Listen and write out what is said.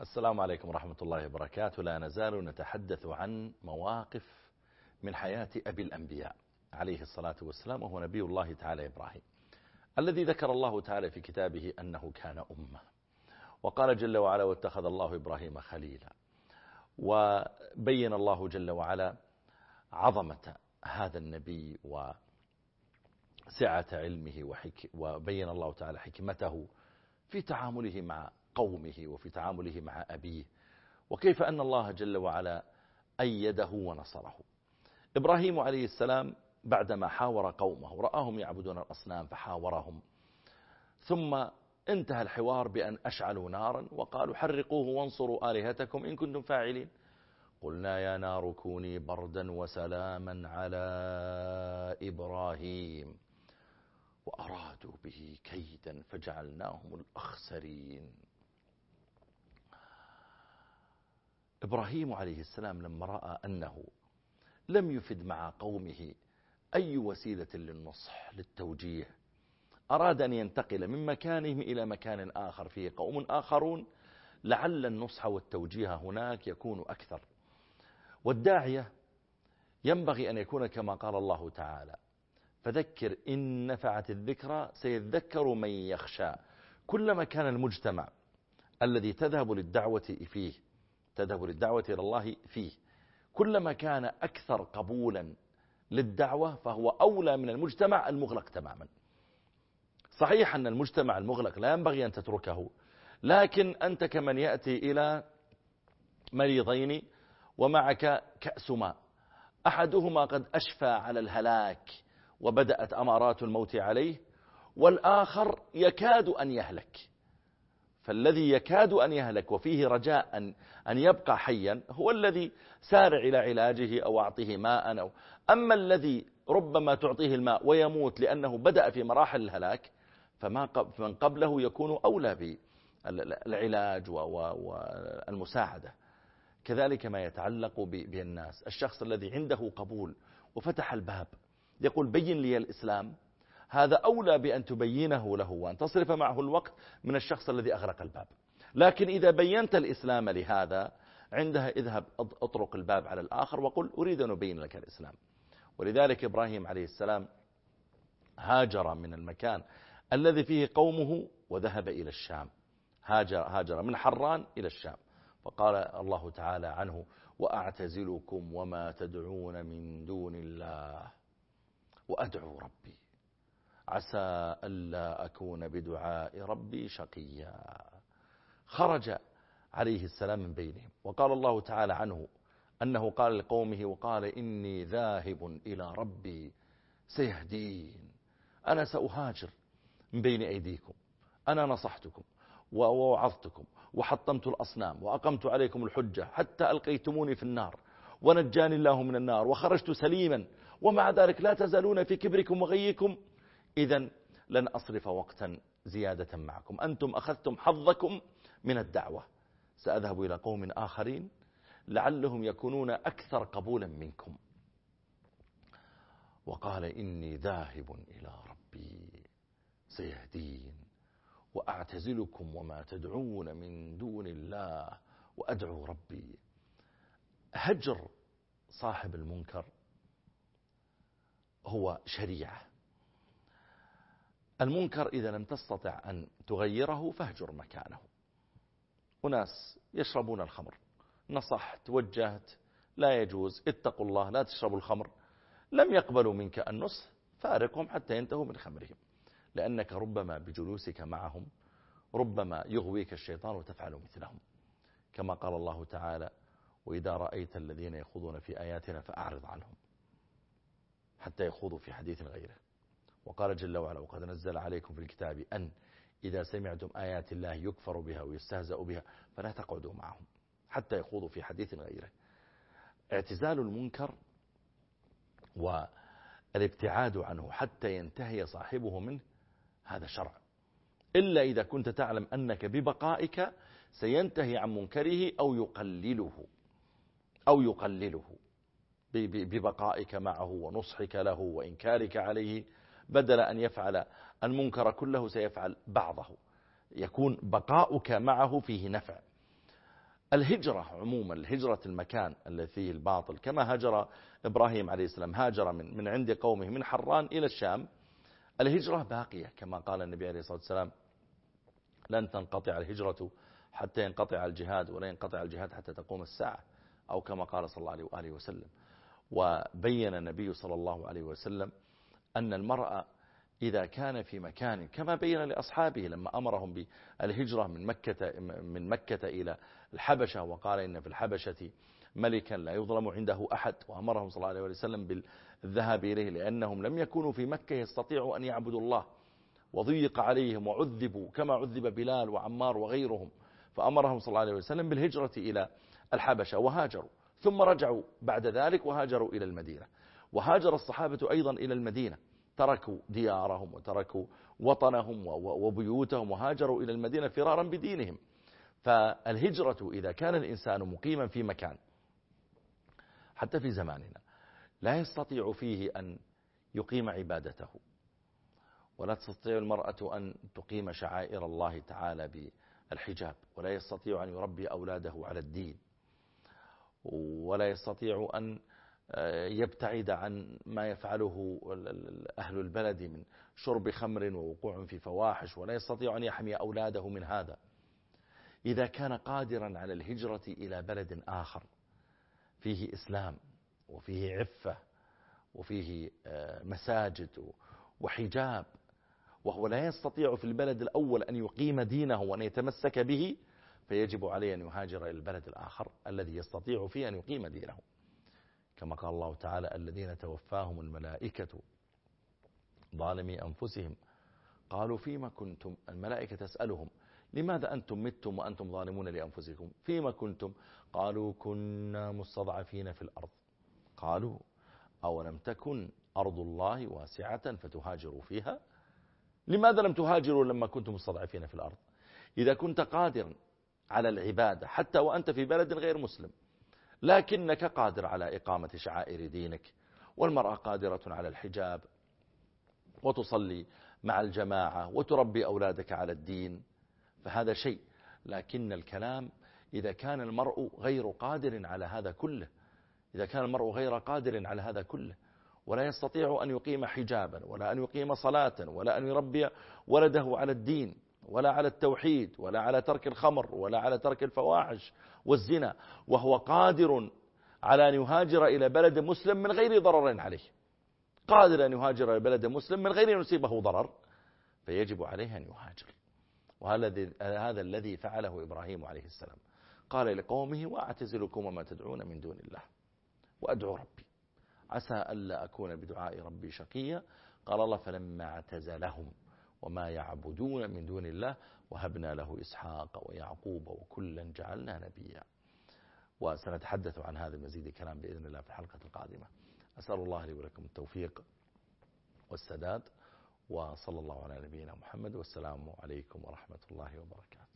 السلام عليكم ورحمة الله وبركاته. لا نزال نتحدث عن مواقف من حياة أبي الأنبياء عليه الصلاة والسلام وهو نبي الله تعالى إبراهيم الذي ذكر الله تعالى في كتابه أنه كان أمة. وقال جل وعلا واتخذ الله إبراهيم خليلا. وبين الله جل وعلا عظمة هذا النبي وسعة علمه وبين الله تعالى حكمته في تعامله مع قومه وفي تعامله مع أبيه. وكيف أن الله جل وعلا أيده ونصره. إبراهيم عليه السلام بعدما حاور قومه رآهم يعبدون الأصنام فحاورهم. ثم انتهى الحوار بأن أشعلوا نارا وقالوا حرقوه وانصروا آلهتكم إن كنتم فاعلين. قلنا يا نار كوني بردا وسلاما على إبراهيم. وأرادوا به كيدا فجعلناهم الأخسرين. إبراهيم عليه السلام لما رأى أنه لم يفد مع قومه أي وسيلة للنصح للتوجيه أراد أن ينتقل من مكانهم إلى مكان آخر فيه قوم آخرون لعل النصح والتوجيه هناك يكون أكثر. والداعية ينبغي أن يكون كما قال الله تعالى فذكر إن نفعت الذكرى سيذكر من يخشى. كلما كان المجتمع الذي تذهب للدعوة فيه تذهب للدعوة إلى الله فيه. كلما كان أكثر قبولا للدعوة فهو أولى من المجتمع المغلق تماما. صحيح أن المجتمع المغلق لا ينبغي أن تتركه لكن أنت كمن يأتي إلى مريضين ومعك كأس ماء. أحدهما قد أشفى على الهلاك وبدأت أمارات الموت عليه والآخر يكاد أن يهلك. فالذي يكاد أن يهلك وفيه رجاء أن, أن يبقى حيا هو الذي سارع إلى علاجه أو أعطيه ماء أو أما الذي ربما تعطيه الماء ويموت لأنه بدأ في مراحل الهلاك فما من قبله يكون أولى بالعلاج والمساعدة. كذلك ما يتعلق بالناس. الشخص الذي عنده قبول وفتح الباب يقول بين لي الإسلام هذا أولى بأن تبينه له وأن تصرف معه الوقت من الشخص الذي أغرق الباب. لكن إذا بينت الإسلام لهذا عندها اذهب أطرق الباب على الآخر وقل أريد أن أبين لك الإسلام. ولذلك إبراهيم عليه السلام هاجر من المكان الذي فيه قومه وذهب إلى الشام. هاجر, هاجر من حران إلى الشام. فقال الله تعالى عنه وأعتزلكم وما تدعون من دون الله وأدعو ربي عسى ألا أكون بدعاء ربي شقيا. خرج عليه السلام من بينهم وقال الله تعالى عنه أنه قال لقومه وقال إني ذاهب إلى ربي سيهدين. أنا سأهاجر من بين أيديكم أنا نصحتكم ووعظتكم وحطمت الأصنام وأقمت عليكم الحجة حتى ألقيتموني في النار ونجاني الله من النار وخرجت سليما ومع ذلك لا تزالون في كبركم وغيكم إذا لن أصرف وقتا زيادة معكم. أنتم أخذتم حظكم من الدعوة. سأذهب إلى قوم آخرين لعلهم يكونون أكثر قبولا منكم. وقال إني ذاهب إلى ربي سيهدين وأعتزلكم وما تدعون من دون الله وأدعو ربي. هجر صاحب المنكر هو شريعة. المنكر إذا لم تستطع أن تغيره فاهجر مكانه. أناس يشربون الخمر. نصحت وجهت لا يجوز اتقوا الله لا تشربوا الخمر. لم يقبلوا منك النصح فارقهم حتى ينتهوا من خمرهم. لأنك ربما بجلوسك معهم ربما يغويك الشيطان وتفعل مثلهم. كما قال الله تعالى وإذا رأيت الذين يخوضون في آياتنا فأعرض عنهم حتى يخوضوا في حديث غيره. وقال جل وعلا وقد نزل عليكم في الكتاب أن إذا سمعتم آيات الله يكفر بها ويستهزأ بها فلا تقعدوا معهم حتى يخوضوا في حديث غيره. اعتزال المنكر والابتعاد عنه حتى ينتهي صاحبه منه هذا شرع. إلا إذا كنت تعلم أنك ببقائك سينتهي عن منكره أو يقلله أو يقلله ببقائك معه ونصحك له وإنكارك عليه. بدل أن يفعل المنكر كله سيفعل بعضه. يكون بقاؤك معه فيه نفع. الهجرة عموما الهجرة المكان الذي فيه الباطل كما هجر إبراهيم عليه السلام هاجر من, من عند قومه من حران إلى الشام. الهجرة باقية كما قال النبي عليه الصلاة والسلام لن تنقطع الهجرة حتى ينقطع الجهاد ولا ينقطع الجهاد حتى تقوم الساعة. أو كما قال صلى الله عليه وآله وسلم. وبين النبي صلى الله عليه وسلم أن المرأة إذا كان في مكان كما بين لأصحابه لما أمرهم بالهجرة من مكة, من مكة إلى الحبشة وقال إن في الحبشة ملكا لا يظلم عنده أحد وأمرهم صلى الله عليه وسلم بالذهاب إليه لأنهم لم يكونوا في مكة يستطيعوا أن يعبدوا الله. وضيق عليهم وعذبوا كما عذب بلال وعمار وغيرهم. فأمرهم صلى الله عليه وسلم بالهجرة إلى الحبشة وهاجروا. ثم رجعوا بعد ذلك وهاجروا إلى المدينة. وهاجر الصحابة أيضا إلى المدينة. تركوا ديارهم وتركوا وطنهم وبيوتهم وهاجروا إلى المدينة فرارا بدينهم. فالهجرة إذا كان الإنسان مقيما في مكان حتى في زماننا لا يستطيع فيه أن يقيم عبادته ولا تستطيع المرأة أن تقيم شعائر الله تعالى بالحجاب ولا يستطيع أن يربي أولاده على الدين ولا يستطيع أن يبتعد عن ما يفعله أهل البلد من شرب خمر ووقوع في فواحش ولا يستطيع أن يحمي أولاده من هذا. إذا كان قادرا على الهجرة إلى بلد آخر فيه إسلام وفيه عفة وفيه آه، مساجد وحجاب وهو لا يستطيع في البلد الأول أن يقيم دينه وأن يتمسك به فيجب عليه أن يهاجر إلى البلد الآخر الذي يستطيع فيه أن يقيم دينه. كما قال الله تعالى الذين توفاهم الملائكة ظالمي أنفسهم. قالوا فيما كنتم الملائكة تسألهم لماذا أنتم متم وأنتم ظالمون لأنفسكم؟ فيما كنتم؟ قالوا كنا مستضعفين في الأرض. قالوا أولم تكن أرض الله واسعة فتهاجروا فيها؟ لماذا لم تهاجروا لما كنتم مستضعفين في الأرض؟ إذا كنت قادرا على العبادة حتى وأنت في بلد غير مسلم لكنك قادر على إقامة شعائر دينك والمرأة قادرة على الحجاب وتصلي مع الجماعة وتربي أولادك على الدين فهذا شيء. لكن الكلام إذا كان المرء غير قادر على هذا كله إذا كان المرء غير قادر على هذا كله ولا يستطيع أن يقيم حجابا ولا أن يقيم صلاة ولا أن يربي ولده على الدين ولا على التوحيد ولا على ترك الخمر ولا على ترك الفواحش والزنا وهو قادر على أن يهاجر إلى بلد مسلم من غير ضرر عليه. قادر أن يهاجر إلى بلد مسلم من غير أن يصيبه ضرر فيجب عليه أن يهاجر. وهذا الذي فعله إبراهيم عليه السلام. قال لقومه وأعتزلكم وما تدعون من دون الله. وأدعو ربي. عسى ألا أكون بدعاء ربي شقيا. قال الله فلما اعتزلهم. وما يعبدون من دون الله وهبنا له إسحاق ويعقوب وكلا جعلنا نبيا. وسنتحدث عن هذا المزيد كلام بإذن الله في الحلقة القادمة. أسأل الله لي ولكم التوفيق والسداد وصلى الله على نبينا محمد والسلام عليكم ورحمة الله وبركاته.